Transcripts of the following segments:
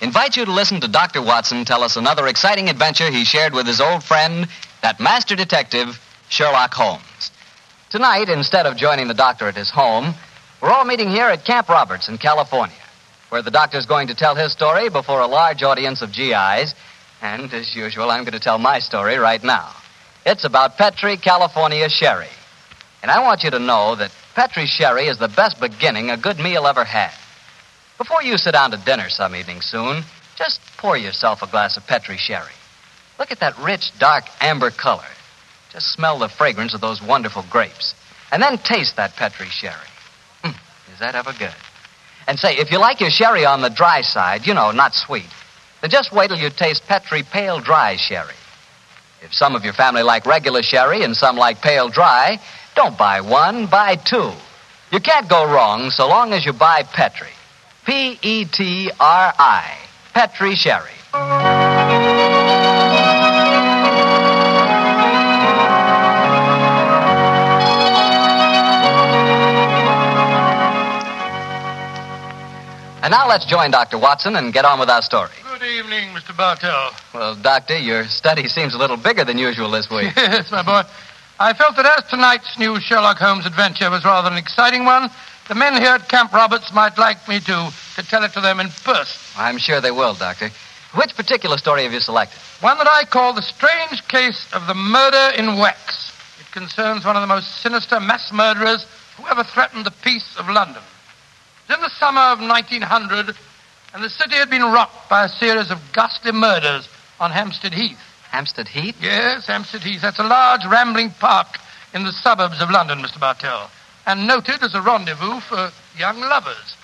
invite you to listen to Dr. Watson tell us another exciting adventure he shared with his old friend, that master detective, Sherlock Holmes. Tonight, instead of joining the doctor at his home, we're all meeting here at Camp Roberts in California, where the doctor's going to tell his story before a large audience of GIs. And as usual, I'm going to tell my story right now. It's about Petri, California sherry. And I want you to know that Petri sherry is the best beginning a good meal ever had. Before you sit down to dinner some evening soon, just pour yourself a glass of Petri sherry. Look at that rich, dark amber color. Just smell the fragrance of those wonderful grapes. And then taste that Petri sherry. Mm, is that ever good? And say, if you like your sherry on the dry side, you know, not sweet, then just wait till you taste Petri pale dry sherry. If some of your family like regular sherry and some like pale dry, don't buy one, buy two. You can't go wrong so long as you buy Petri. P E T R I. Petri Sherry. And now let's join Dr. Watson and get on with our story. Good evening, Mr. Bartell. Well, Doctor, your study seems a little bigger than usual this week. yes, my boy. I felt that as tonight's new Sherlock Holmes adventure was rather an exciting one, the men here at Camp Roberts might like me to, to tell it to them in person. I'm sure they will, Doctor. Which particular story have you selected? One that I call The Strange Case of the Murder in Wax. It concerns one of the most sinister mass murderers who ever threatened the peace of London. It was in the summer of 1900, and the city had been rocked by a series of ghastly murders on Hampstead Heath. Hampstead Heath? Yes, Hampstead Heath. That's a large rambling park in the suburbs of London, Mr. Bartell, and noted as a rendezvous for young lovers.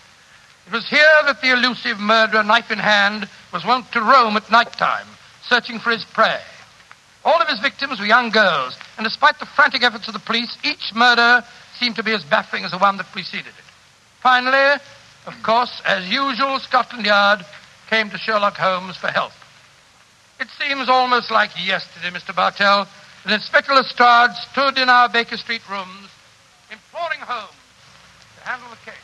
It was here that the elusive murderer, knife in hand, was wont to roam at night time, searching for his prey. All of his victims were young girls, and despite the frantic efforts of the police, each murder seemed to be as baffling as the one that preceded it. Finally, of course, as usual, Scotland Yard came to Sherlock Holmes for help. It seems almost like yesterday, Mr. Bartell, that Inspector Lestrade stood in our Baker Street rooms, imploring Holmes to handle the case.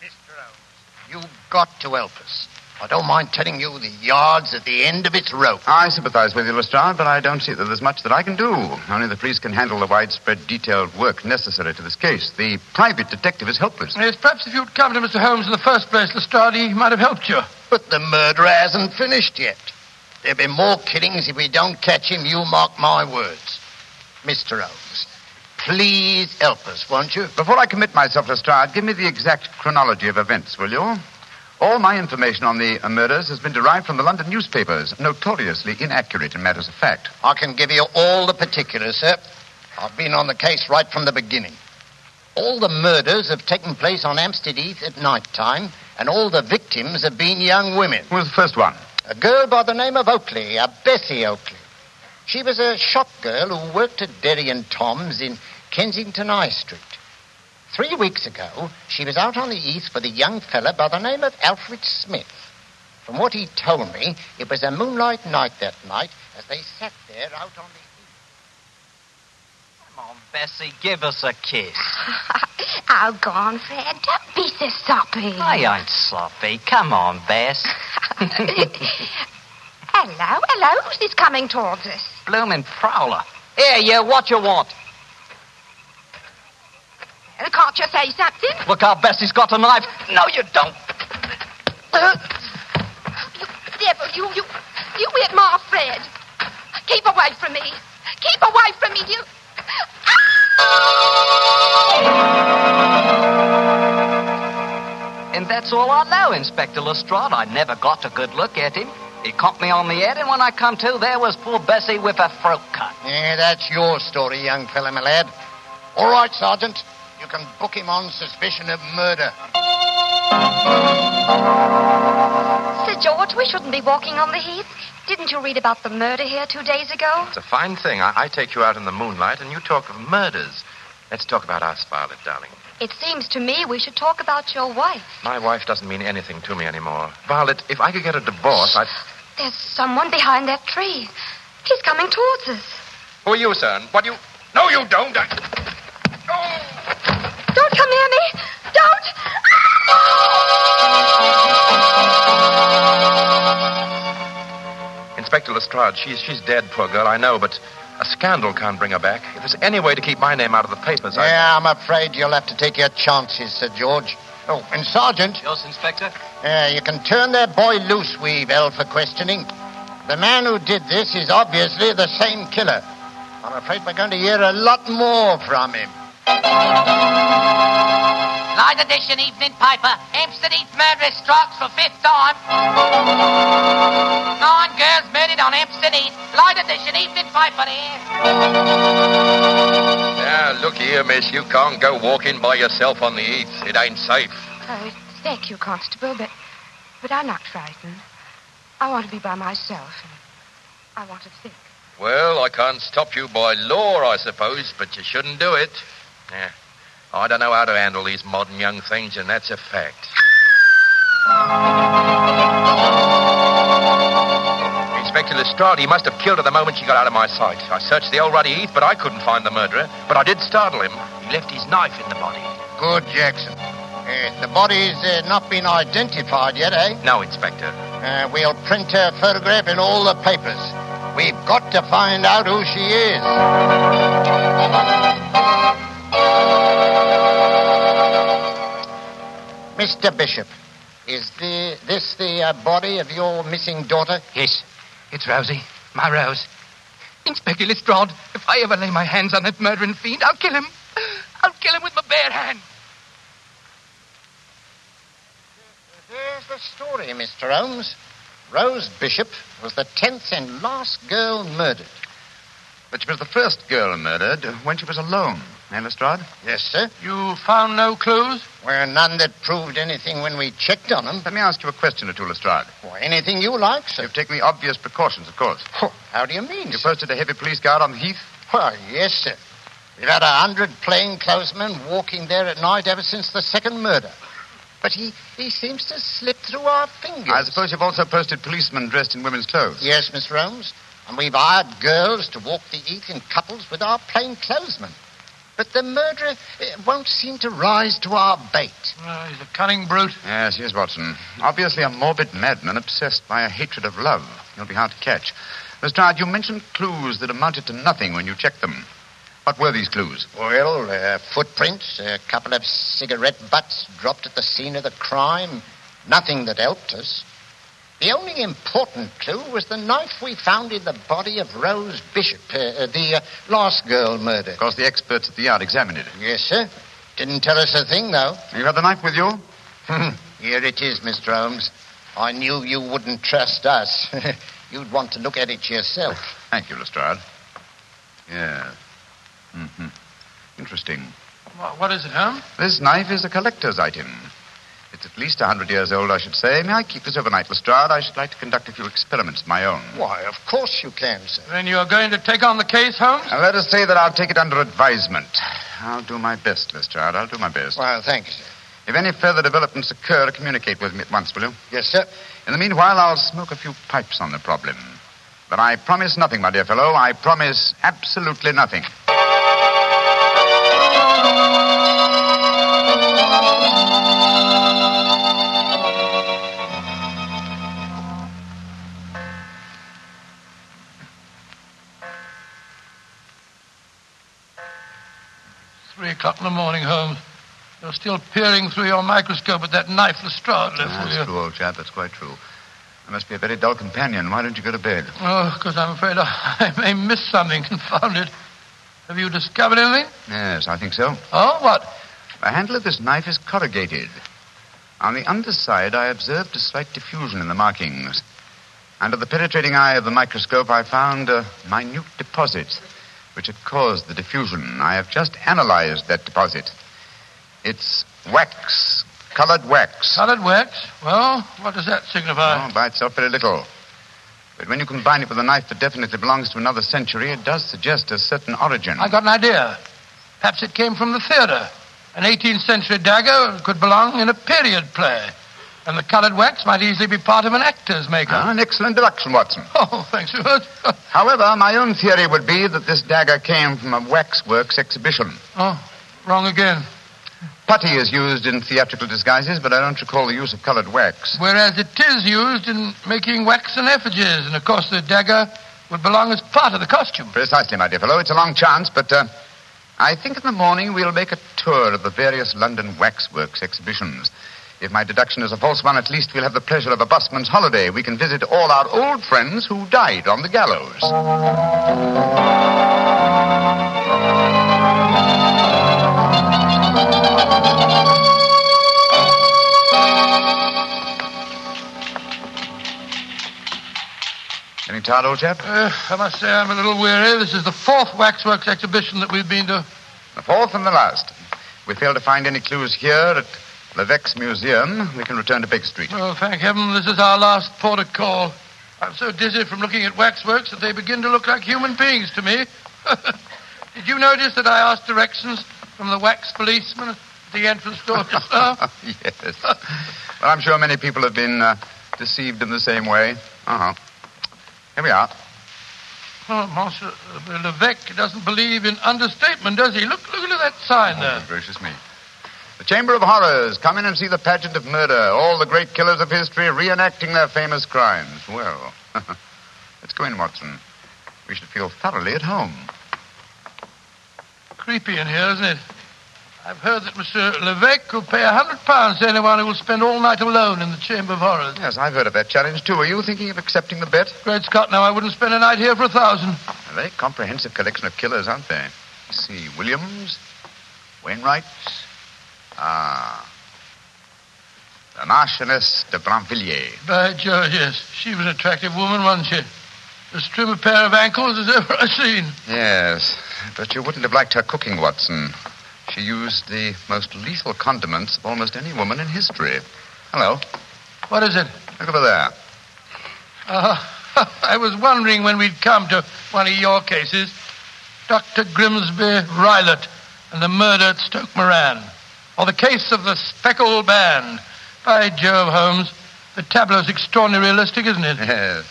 Mr. Holmes, you've got to help us. I don't mind telling you the yard's at the end of its rope. I sympathize with you, Lestrade, but I don't see that there's much that I can do. Only the police can handle the widespread, detailed work necessary to this case. The private detective is helpless. Yes, perhaps if you'd come to Mr. Holmes in the first place, Lestrade, he might have helped you. But the murderer hasn't finished yet. There'll be more killings if we don't catch him, you mark my words. Mr. Holmes, please help us, won't you? Before I commit myself, Lestrade, give me the exact chronology of events, will you? All my information on the uh, murders has been derived from the London newspapers, notoriously inaccurate in matters of fact. I can give you all the particulars, sir. I've been on the case right from the beginning. All the murders have taken place on Hampstead Heath at night time, and all the victims have been young women. Who was the first one? A girl by the name of Oakley, a Bessie Oakley. She was a shop girl who worked at Derry and Tom's in Kensington High Street. Three weeks ago, she was out on the Heath with a young fella by the name of Alfred Smith. From what he told me, it was a moonlight night that night as they sat there out on the Heath. Come on, Bessie, give us a kiss. oh, go on, Fred. Don't be so soppy. I ain't sloppy. Come on, Bess. hello, hello. Who's this coming towards us? Bloomin' prowler. Here, you, what you want? Can't you say something? Look how Bessie's got a knife. No, you don't. Uh, you devil, you, you, you hit my Fred. Keep away from me. Keep away from me, you. And that's all I know, Inspector Lestrade. I never got a good look at him. He conked me on the head, and when I come to, there was poor Bessie with her throat cut. Yeah, that's your story, young fella, my lad. All right, Sergeant. You can book him on suspicion of murder. Sir George, we shouldn't be walking on the heath. Didn't you read about the murder here two days ago? It's a fine thing. I, I take you out in the moonlight and you talk of murders. Let's talk about us, Violet, darling. It seems to me we should talk about your wife. My wife doesn't mean anything to me anymore. Violet, if I could get a divorce, I'd. There's someone behind that tree. He's coming towards us. Who are you, son? What do you. No, you don't. I... Oh! Don't come near me. Don't. Inspector Lestrade, she's, she's dead, poor girl, I know, but a scandal can't bring her back. If there's any way to keep my name out of the papers, I. Yeah, I'm afraid you'll have to take your chances, Sir George. Oh, and Sergeant, Yes, Inspector? uh, you can turn that boy loose, Weevil, for questioning. The man who did this is obviously the same killer. I'm afraid we're going to hear a lot more from him. Light edition evening paper. Hampstead Heath murderess strikes for fifth time. Nine girls murdered on Hampstead Heath. Light edition evening paper here. Now, look here, miss. You can't go walking by yourself on the heath. It ain't safe. Oh, thank you, Constable, but, but I'm not frightened. I want to be by myself, and I want to think. Well, I can't stop you by law, I suppose, but you shouldn't do it. Yeah. I don't know how to handle these modern young things, and that's a fact. Inspector Lestrade, he must have killed her the moment she got out of my sight. I searched the old ruddy heath, but I couldn't find the murderer. But I did startle him. He left his knife in the body. Good, Jackson. Uh, the body's uh, not been identified yet, eh? No, Inspector. Uh, we'll print her photograph in all the papers. We've got to find out who she is. Mr. Bishop, is the, this the uh, body of your missing daughter? Yes, it's Rosie. My Rose. Inspector Lestrade, if I ever lay my hands on that murdering fiend, I'll kill him. I'll kill him with my bare hand. There's the story, Mr. Holmes. Rose Bishop was the tenth and last girl murdered. But she was the first girl murdered when she was alone. Eh, Lestrade? Yes, sir. You found no clues? Were none that proved anything when we checked on them. Let me ask you a question or two, Lestrade. Or anything you like, sir. You've taken the obvious precautions, of course. Oh, How do you mean, You sir? posted a heavy police guard on the heath? Well, yes, sir. We've had a hundred plainclothesmen walking there at night ever since the second murder. But he, he seems to slip through our fingers. I suppose you've also posted policemen dressed in women's clothes. Yes, Mr. Holmes. And we've hired girls to walk the heath in couples with our plainclothesmen. But the murderer uh, won't seem to rise to our bait. Oh, he's a cunning brute. Yes, yes, Watson. Obviously a morbid madman obsessed by a hatred of love. He'll be hard to catch. Lestrade, you mentioned clues that amounted to nothing when you checked them. What were these clues? Well, uh, footprints, a couple of cigarette butts dropped at the scene of the crime. Nothing that helped us. The only important clue was the knife we found in the body of Rose Bishop, uh, uh, the uh, last girl murdered. Of course, the experts at the yard examined it. Yes, sir. Didn't tell us a thing, though. You had the knife with you? Here it is, Mr. Holmes. I knew you wouldn't trust us. You'd want to look at it yourself. Thank you, Lestrade. Yes. Mm-hmm. Interesting. What is it, Holmes? This knife is a collector's item. It's at least a hundred years old, I should say. May I keep this overnight, Lestrade? I should like to conduct a few experiments of my own. Why, of course you can, sir. Then you're going to take on the case, Holmes? Now, let us say that I'll take it under advisement. I'll do my best, Lestrade. I'll do my best. Well, thank you, sir. If any further developments occur, communicate with me at once, will you? Yes, sir. In the meanwhile, I'll smoke a few pipes on the problem. But I promise nothing, my dear fellow. I promise absolutely nothing. O'clock in the morning, Holmes. You're still peering through your microscope at that knife Lestrade left for you. That's true, old chap. That's quite true. I must be a very dull companion. Why don't you go to bed? Oh, because I'm afraid I, I may miss something. Confound it. Have you discovered anything? Yes, I think so. Oh, what? The handle of this knife is corrugated. On the underside, I observed a slight diffusion in the markings. Under the penetrating eye of the microscope, I found a minute deposit which had caused the diffusion. I have just analyzed that deposit. It's wax colored wax. Colored wax? Well, what does that signify? Oh, by itself, very little. But when you combine it with a knife that definitely belongs to another century, it does suggest a certain origin. I've got an idea. Perhaps it came from the theater. An 18th century dagger could belong in a period play. And the colored wax might easily be part of an actor's makeup. Ah, an excellent deduction, Watson. Oh, thanks, Stuart. However, my own theory would be that this dagger came from a waxworks exhibition. oh, wrong again. Putty is used in theatrical disguises, but I don't recall the use of colored wax. Whereas it is used in making waxen effigies. And of course, the dagger would belong as part of the costume. Precisely, my dear fellow. It's a long chance, but uh, I think in the morning we'll make a tour of the various London waxworks exhibitions. If my deduction is a false one, at least we'll have the pleasure of a busman's holiday. We can visit all our old friends who died on the gallows. Getting tired, old chap? Uh, I must say I'm a little weary. This is the fourth waxworks exhibition that we've been to. The fourth and the last. We fail to find any clues here at Levesque's Museum. We can return to Baker Street. Oh, thank heaven this is our last port of call. I'm so dizzy from looking at waxworks that they begin to look like human beings to me. Did you notice that I asked directions from the wax policeman at the entrance door just now? yes. Well, I'm sure many people have been uh, deceived in the same way. Uh-huh. Here we are. Oh, Monsieur uh, Levesque doesn't believe in understatement, does he? Look, look at that sign there. Oh, gracious me. Chamber of Horrors. Come in and see the pageant of murder. All the great killers of history reenacting their famous crimes. Well, let's go in, Watson. We should feel thoroughly at home. Creepy in here, isn't it? I've heard that Monsieur Levesque will pay a hundred pounds to anyone who will spend all night alone in the Chamber of Horrors. Yes, I've heard of that challenge, too. Are you thinking of accepting the bet? Great Scott, now I wouldn't spend a night here for a thousand. A very comprehensive collection of killers, aren't they? Let's see. Williams, Wainwright. Ah. The Marchioness de Brinvilliers. By George, yes. She was an attractive woman, wasn't she? As trim a pair of ankles as ever I've seen. Yes, but you wouldn't have liked her cooking, Watson. She used the most lethal condiments of almost any woman in history. Hello. What is it? Look over there. Uh, I was wondering when we'd come to one of your cases. Dr. Grimesby Roylott and the murder at Stoke Moran. Or the case of the speckled band. By Jove, Holmes. The tableau's extraordinarily realistic, isn't it? Yes.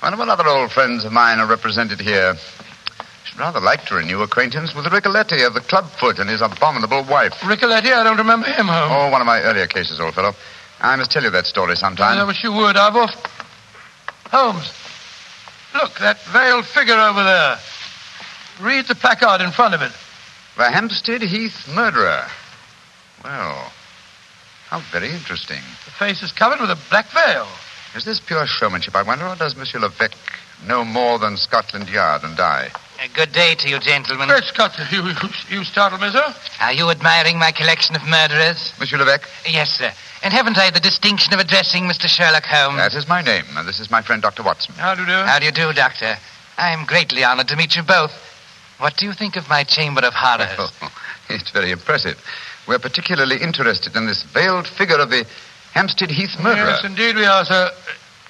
One of our other old friends of mine are represented here. I should rather like to renew acquaintance with Ricoletti of the Clubfoot and his abominable wife. Ricoletti, I don't remember him, Holmes. Oh, one of my earlier cases, old fellow. I must tell you that story sometime. I wish you would. I've oft... Holmes, look, that veiled figure over there. Read the placard in front of it. The Hampstead Heath murderer. Well, how very interesting. The face is covered with a black veil. Is this pure showmanship, I wonder, or does Monsieur Levesque know more than Scotland Yard and I? A good day to you, gentlemen. Great Scott, you, you, you startled me, sir. Are you admiring my collection of murderers? Monsieur Levesque, Yes, sir. And haven't I the distinction of addressing Mr. Sherlock Holmes? that is my name, and this is my friend Dr. Watson. How do you do? How do you do, Doctor? I'm greatly honored to meet you both. What do you think of my Chamber of Horrors? Oh, it's very impressive. We're particularly interested in this veiled figure of the Hampstead Heath murderer. Yes, indeed we are, sir.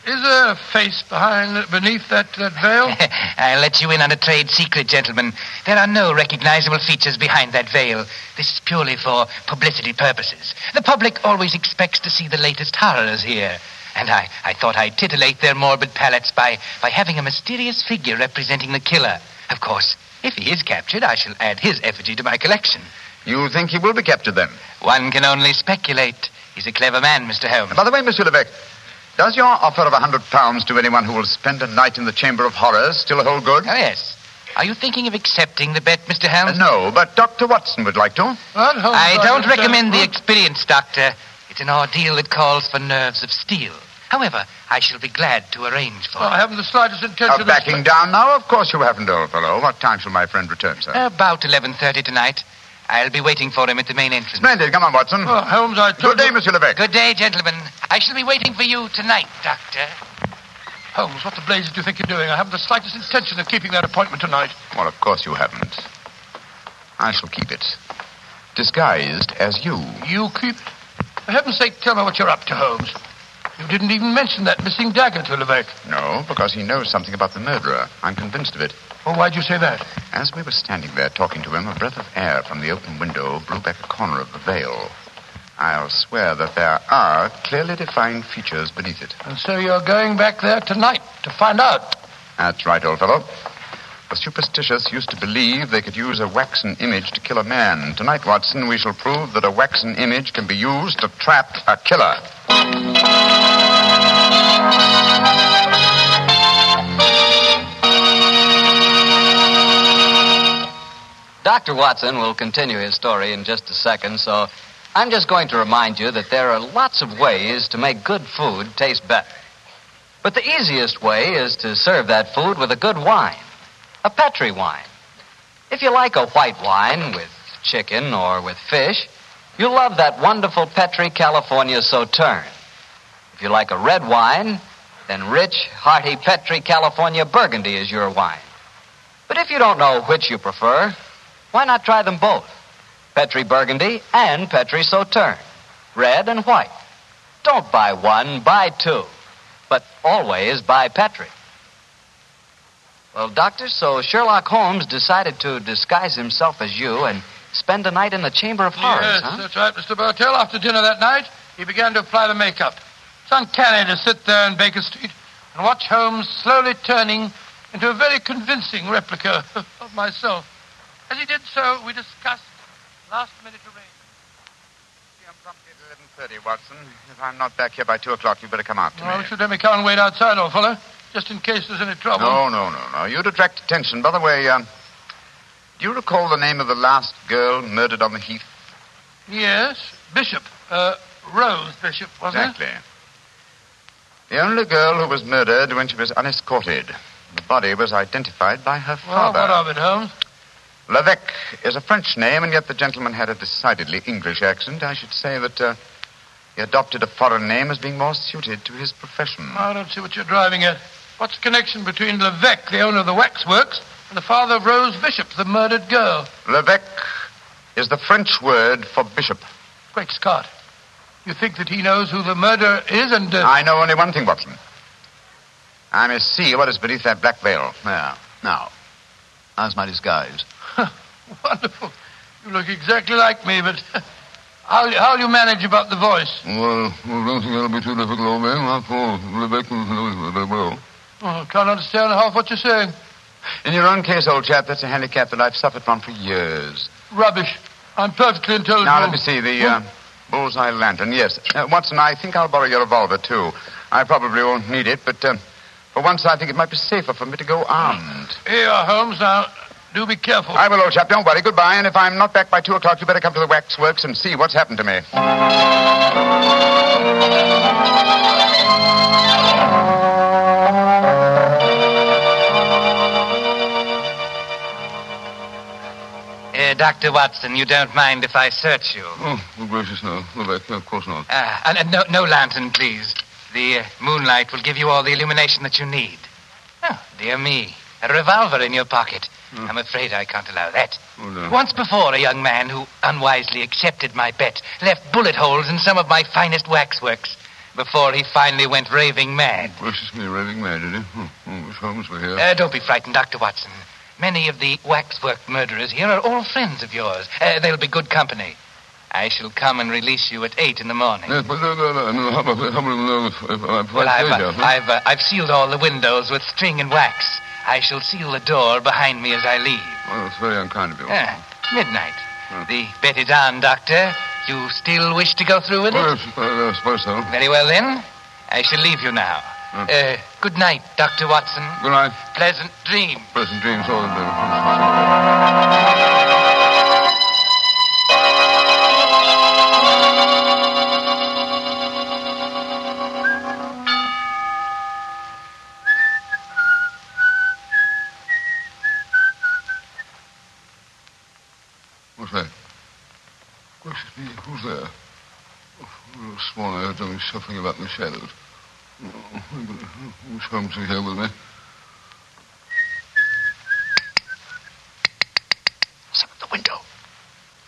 Is there a face behind, beneath that, that veil? I'll let you in on a trade secret, gentlemen. There are no recognizable features behind that veil. This is purely for publicity purposes. The public always expects to see the latest horrors here. And I, I thought I'd titillate their morbid palates by, by having a mysterious figure representing the killer. Of course, if he is captured, I shall add his effigy to my collection. You think he will be captured then? One can only speculate. He's a clever man, Mr. Holmes. By the way, Monsieur Levesque, does your offer of a hundred pounds to anyone who will spend a night in the Chamber of Horrors still hold good? Oh, yes. Are you thinking of accepting the bet, Mr. Holmes? Uh, no, but Dr. Watson would like to. What? Holmes, I don't recommend the experience, Doctor. It's an ordeal that calls for nerves of steel. However, I shall be glad to arrange for Oh, I haven't the slightest intention Now, of... backing down now? Of course you haven't, old fellow. What time shall my friend return, sir? About 11.30 tonight. I'll be waiting for him at the main entrance. Splendid. Come on, Watson. Oh, Holmes, I told Good day, you... Monsieur Levesque. Good day, gentlemen. I shall be waiting for you tonight, Doctor. Holmes, what the blazes do you think you're doing? I haven't the slightest intention of keeping that appointment tonight. Well, of course you haven't. I shall keep it. Disguised as you. You keep it? For heaven's sake, tell me what you're up to, Holmes. You didn't even mention that missing dagger to Levesque. No, because he knows something about the murderer. I'm convinced of it. Oh, why'd you say that? As we were standing there talking to him, a breath of air from the open window blew back a corner of the veil. I'll swear that there are clearly defined features beneath it. And so you're going back there tonight to find out. That's right, old fellow. The superstitious used to believe they could use a waxen image to kill a man. Tonight, Watson, we shall prove that a waxen image can be used to trap a killer. Dr. Watson will continue his story in just a second, so I'm just going to remind you that there are lots of ways to make good food taste better. But the easiest way is to serve that food with a good wine, a Petri wine. If you like a white wine with chicken or with fish, you'll love that wonderful Petri California Sauterne. If you like a red wine, then rich, hearty Petri California Burgundy is your wine. But if you don't know which you prefer, why not try them both? Petri Burgundy and Petri Sauterne. Red and white. Don't buy one, buy two. But always buy Petri. Well, Doctor, so Sherlock Holmes decided to disguise himself as you and spend a night in the Chamber of Horrors, yes, huh? that's right, Mr. Bartell. After dinner that night, he began to apply the makeup. It's uncanny to sit there in Baker Street and watch Holmes slowly turning into a very convincing replica of myself. As he did so, we discussed last minute arrangements. I'm promptly at 11.30, Watson. If I'm not back here by 2 o'clock, you better come out to Oh, me. should let me come and wait outside, old fellow, just in case there's any trouble. No, no, no, no. You'd attract attention. By the way, um, do you recall the name of the last girl murdered on the heath? Yes, Bishop. Uh, Rose Bishop, wasn't Exactly. The only girl who was murdered when she was unescorted. The body was identified by her it? Well, father. what of it, Holmes? Levesque is a French name, and yet the gentleman had a decidedly English accent. I should say that uh, he adopted a foreign name as being more suited to his profession. I don't see what you're driving at. What's the connection between Levesque, the owner of the waxworks, and the father of Rose Bishop, the murdered girl? Levesque is the French word for bishop. Great Scott. You think that he knows who the murderer is and... Uh, I know only one thing, Watson. I must see what is beneath that black veil. There. Now, how's my disguise? Wonderful. You look exactly like me, but how how you manage about the voice? Well, I don't think it'll be too difficult, old man. After all, Rebecca knows it very well. Oh, I can't understand half what you're saying. In your own case, old chap, that's a handicap that I've suffered from for years. Rubbish. I'm perfectly intelligible. Now, let me see. The uh, bullseye lantern. Yes. Uh, Watson, I think I'll borrow your revolver, too. I probably won't need it, but uh, for once I think it might be safer for me to go armed. Here, Holmes. Now, do be careful. I will, old chap. Don't worry. Goodbye. And if I'm not back by two o'clock, you better come to the waxworks and see what's happened to me. Uh, Dr. Watson, you don't mind if I search you? Oh, well, gracious, no. Rebecca, of course not. Ah, and, and no, no lantern, please. The uh, moonlight will give you all the illumination that you need. Oh, dear me. A revolver in your pocket. I'm afraid I can't allow that. Oh, no. Once before, a young man who unwisely accepted my bet left bullet holes in some of my finest waxworks before he finally went raving mad. Gracious me, raving mad, did he? Oh, oh, wish Holmes were here. Uh, don't be frightened, Dr. Watson. Many of the waxwork murderers here are all friends of yours. Uh, they'll be good company. I shall come and release you at eight in the morning. Yes, but no, no, no. I mean, how how about know if, if I'm Well, I've, uh. I've, uh, I've sealed all the windows with string and wax. I shall seal the door behind me as I leave. Well, it's very unkind of you. Ah, midnight. The bet is on, Doctor. You still wish to go through with Well, it? yes, I, suppose so. Very well, then. I shall leave you now. Hmm. Uh, good night, Dr. Watson. Good night. Pleasant dreams. Pleasant dreams, all of them. Something about the shadows. Oh, Who's Holmes is here with me? Some at the window.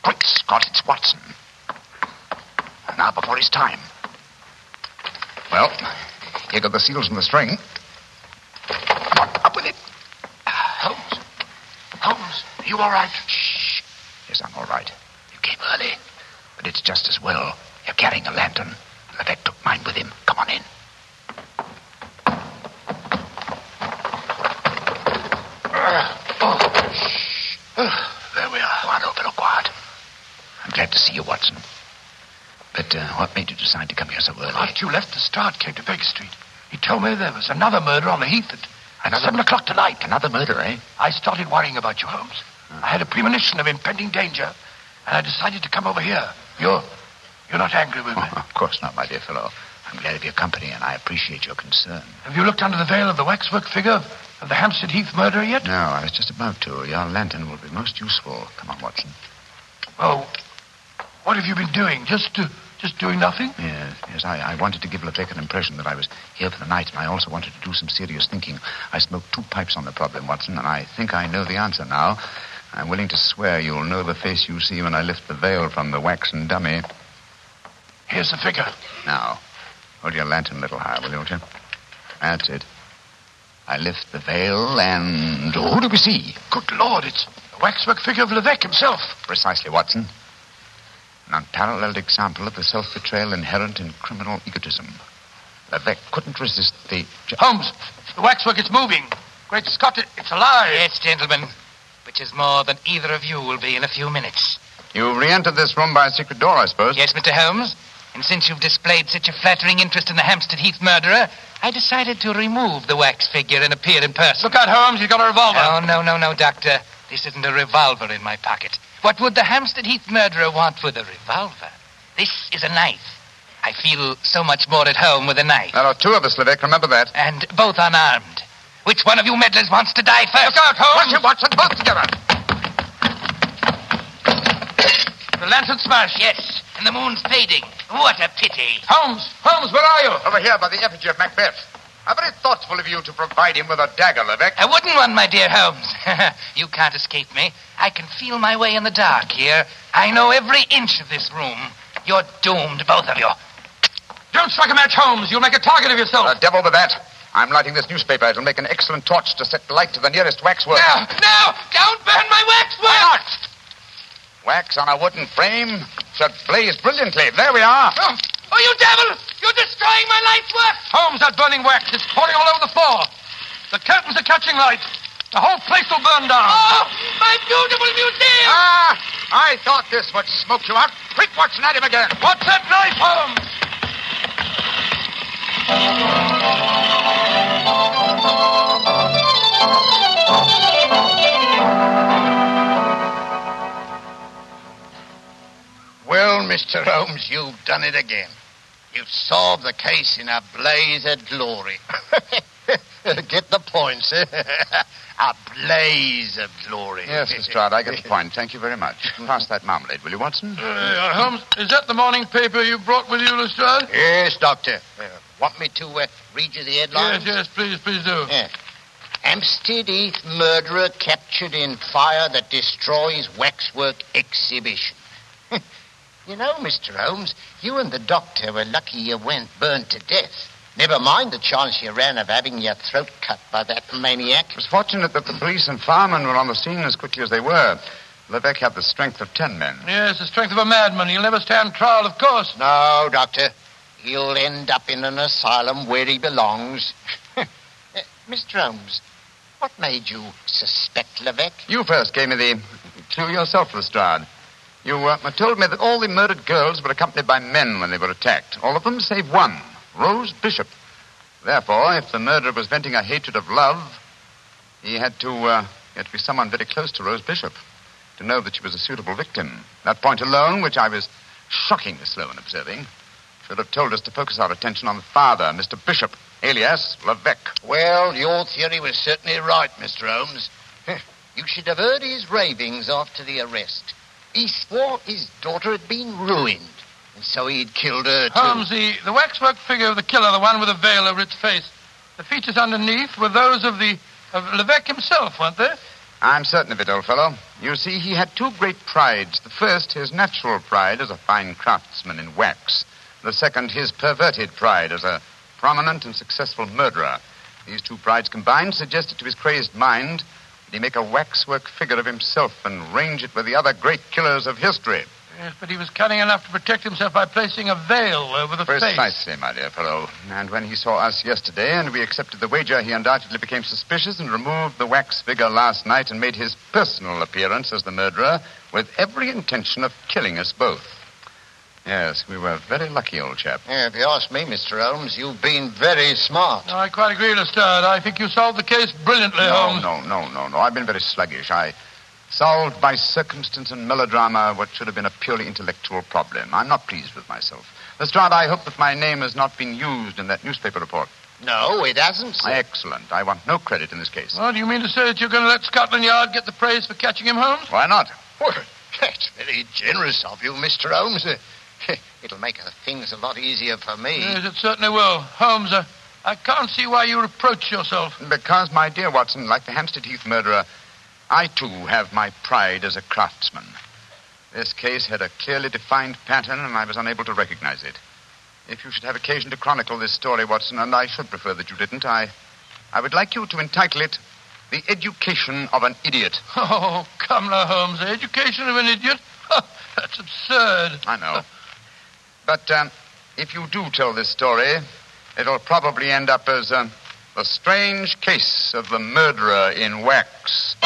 Quick, Scott, it's Watson. Now, for before his time. Well, here go the seals and the string. Up with it. Uh, Holmes. Holmes, are you all right? Shh. Yes, I'm all right. You came early, but it's just as well. You're carrying a lantern. Levesque took mine with him. Come on in. There we are. Go on over, look quiet. I'm glad to see you, Watson. But uh, what made you decide to come here so early? After you left, Lestrade came to Baker Street. He told me there was another murder on the Heath at, at 7 o'clock tonight. Another murder, eh? I started worrying about you, Holmes. I had a premonition of impending danger, and I decided to come over here. You're, you're not angry with me. Oh, of course not, my dear fellow. I'm glad of your company, and I appreciate your concern. Have you looked under the veil of the waxwork figure of, the Hampstead Heath murderer yet? No, I was just about to. Your lantern will be most useful. Come on, Watson. Oh, what have you been doing? Just, uh, just doing nothing? Yes, yes. I, I wanted to give Levesque an impression that I was here for the night, and I also wanted to do some serious thinking. I smoked two pipes on the problem, Watson, and I think I know the answer now. I'm willing to swear you'll know the face you see when I lift the veil from the waxen dummy. Here's the figure. Now, hold your lantern a little higher, will you, won't you? That's it. I lift the veil, and who do we see? Good Lord, it's the waxwork figure of Levesque himself. Precisely, Watson. An unparalleled example of the self-betrayal inherent in criminal egotism. Levesque couldn't resist the... Holmes, the waxwork is moving. Great Scott, it- it's alive. Yes, gentlemen. Which is more than either of you will be in a few minutes. You re-entered this room by a secret door, I suppose? Yes, Mr. Holmes. And since you've displayed such a flattering interest in the Hampstead Heath murderer, I decided to remove the wax figure and appear in person. Look out, Holmes, he's got a revolver. Oh, no, no, no, Doctor. This isn't a revolver in my pocket. What would the Hampstead Heath murderer want with a revolver? This is a knife. I feel so much more at home with a knife. There are two of us, Levesque. Remember that. And both unarmed. Which one of you meddlers wants to die first? Look out, Holmes. You watch it, Watson. Both together. The lantern smashed. Yes, and the moon's fading. What a pity. Holmes, Holmes, where are you? Over here by the effigy of Macbeth. How very thoughtful of you to provide him with a dagger, Levesque. A wooden one, my dear Holmes. you can't escape me. I can feel my way in the dark here. I know every inch of this room. You're doomed, both of you. Don't strike a match, Holmes. You'll make a target of yourself. The devil with that. I'm lighting this newspaper. It'll make an excellent torch to set light to the nearest waxwork. Now, now, Don't burn my waxwork! Wax on a wooden frame should blaze brilliantly. There we are. Oh, Oh, you devil! You're destroying my life's work! Holmes, that burning wax is pouring all over the floor. The curtains are catching light. The whole place will burn down. Oh, my beautiful museum! Ah, I thought this would smoke you out. Quick, Watson, at him again. What's that knife, Holmes? Well, Mr. Holmes, you've done it again. You've solved the case in a blaze of glory. Get the point, sir. a blaze of glory. Yes, Lestrade, I get the point. Thank you very much. Pass that marmalade, will you, Watson? Uh, Holmes, is that the morning paper you brought with you, Lestrade? Yes, Doctor. Uh, want me to uh, read you the Yes, headlines? yes, yes, please, please do. Yeah. Hampstead Heath murderer captured in fire that destroys waxwork exhibition. You know, Mr. Holmes, you and the doctor were lucky you weren't burned to death. Never mind the chance you ran of having your throat cut by that maniac. It was fortunate that the police and firemen were on the scene as quickly as they were. Levesque had the strength of ten men. Yes, the strength of a madman. He'll never stand trial, of course. No, Doctor. He'll end up in an asylum where he belongs. Uh, Mr. Holmes, what made you suspect Levesque? You first gave me the clue yourself, Lestrade. You uh, told me that all the murdered girls were accompanied by men when they were attacked. All of them save one, Rose Bishop. Therefore, if the murderer was venting a hatred of love, he had to, uh, he had to be someone very close to Rose Bishop to know that she was a suitable victim. That point alone, which I was shockingly slow in observing, should have told us to focus our attention on the father, Mr. Bishop, alias Levesque. Well, your theory was certainly right, Mr. Holmes. You should have heard his ravings after the arrest. He swore his daughter had been ruined, and so he'd killed her, too. Holmes, the, the waxwork figure of the killer, the one with a veil over its face, the features underneath were those of the of Levesque himself, weren't they? I'm certain of it, old fellow. You see, he had two great prides. The first, his natural pride as a fine craftsman in wax. The second, his perverted pride as a prominent and successful murderer. These two prides combined suggested to his crazed mind he make a waxwork figure of himself and range it with the other great killers of history. Yes, but he was cunning enough to protect himself by placing a veil over the face. Precisely, my dear fellow. And when he saw us yesterday and we accepted the wager, he undoubtedly became suspicious and removed the wax figure last night and made his personal appearance as the murderer with every intention of killing us both. Yes, we were very lucky, old chap. Yeah, if you ask me, Mr. Holmes, you've been very smart. No, I quite agree, Lestrade. I think you solved the case brilliantly, No, Holmes. no, no, no, no. I've been very sluggish. I solved by circumstance and melodrama what should have been a purely intellectual problem. I'm not pleased with myself. Lestrade, I hope that my name has not been used in that newspaper report. No, it hasn't, sir. Excellent. I want no credit in this case. Well, do you mean to say that you're going to let Scotland Yard get the praise for catching him, Holmes? Why not? Well, that's very generous of you, Mr. Holmes. Uh, It'll make uh, things a lot easier for me. Yes, it certainly will. Holmes, uh, I can't see why you reproach yourself. Because, my dear Watson, like the Hampstead Heath murderer, I too have my pride as a craftsman. This case had a clearly defined pattern, and I was unable to recognize it. If you should have occasion to chronicle this story, Watson, and I should prefer that you didn't, I, I would like you to entitle it The Education of an Idiot. Oh, come now, Holmes. The education of an idiot? That's absurd. I know. But um, if you do tell this story, it'll probably end up as um, the strange case of the murderer in wax.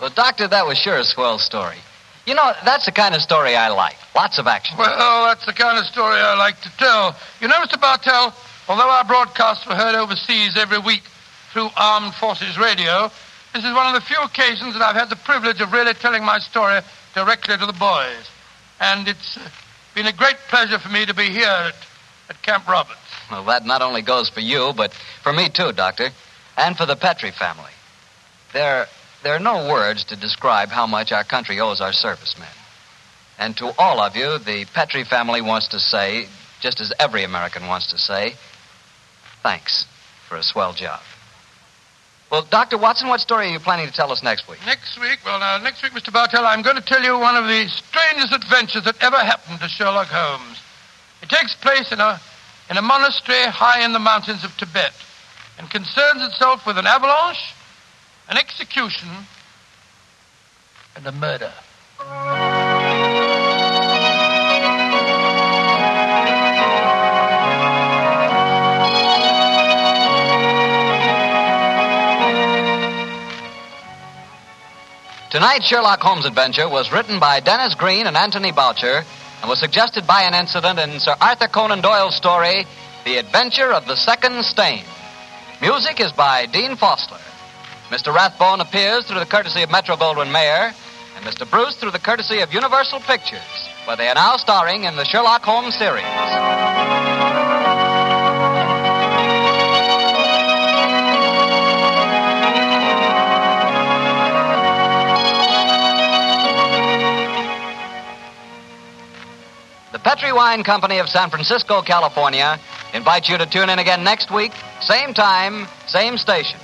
Well, Doctor, that was sure a swell story. You know, that's the kind of story I like. Lots of action. Well, that's the kind of story I like to tell. You know, Mr. Bartell, although our broadcasts were heard overseas every week through Armed Forces Radio, this is one of the few occasions that I've had the privilege of really telling my story directly to the boys. And it's uh, been a great pleasure for me to be here at, at Camp Roberts. Well, that not only goes for you, but for me too, Doctor, and for the Petri family. There, there are no words to describe how much our country owes our servicemen. And to all of you, the Petri family wants to say, just as every American wants to say, thanks for a swell job. Well, Dr. Watson, what story are you planning to tell us next week? Next week, well, now, next week, Mr. Bartell, I'm going to tell you one of the strangest adventures that ever happened to Sherlock Holmes. It takes place in a, in a monastery high in the mountains of Tibet and concerns itself with an avalanche, an execution, and a murder. Tonight's Sherlock Holmes adventure was written by Denis Green and Anthony Boucher and was suggested by an incident in Sir Arthur Conan Doyle's story, The Adventure of the Second Stain. Music is by Dean Fostler. Mr. Rathbone appears through the courtesy of Metro Goldwyn Mayer, and Mr. Bruce through the courtesy of Universal Pictures, where they are now starring in the Sherlock Holmes series. Petri Wine Company of San Francisco, California invites you to tune in again next week, same time, same station.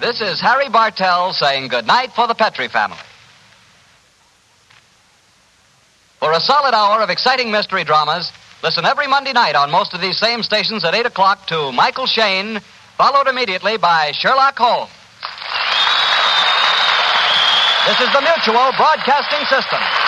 This is Harry Bartell saying goodnight for the Petri family. For a solid hour of exciting mystery dramas, listen every Monday night on most of these same stations at 8 o'clock to Michael Shayne, followed immediately by Sherlock Holmes. This is the Mutual Broadcasting System.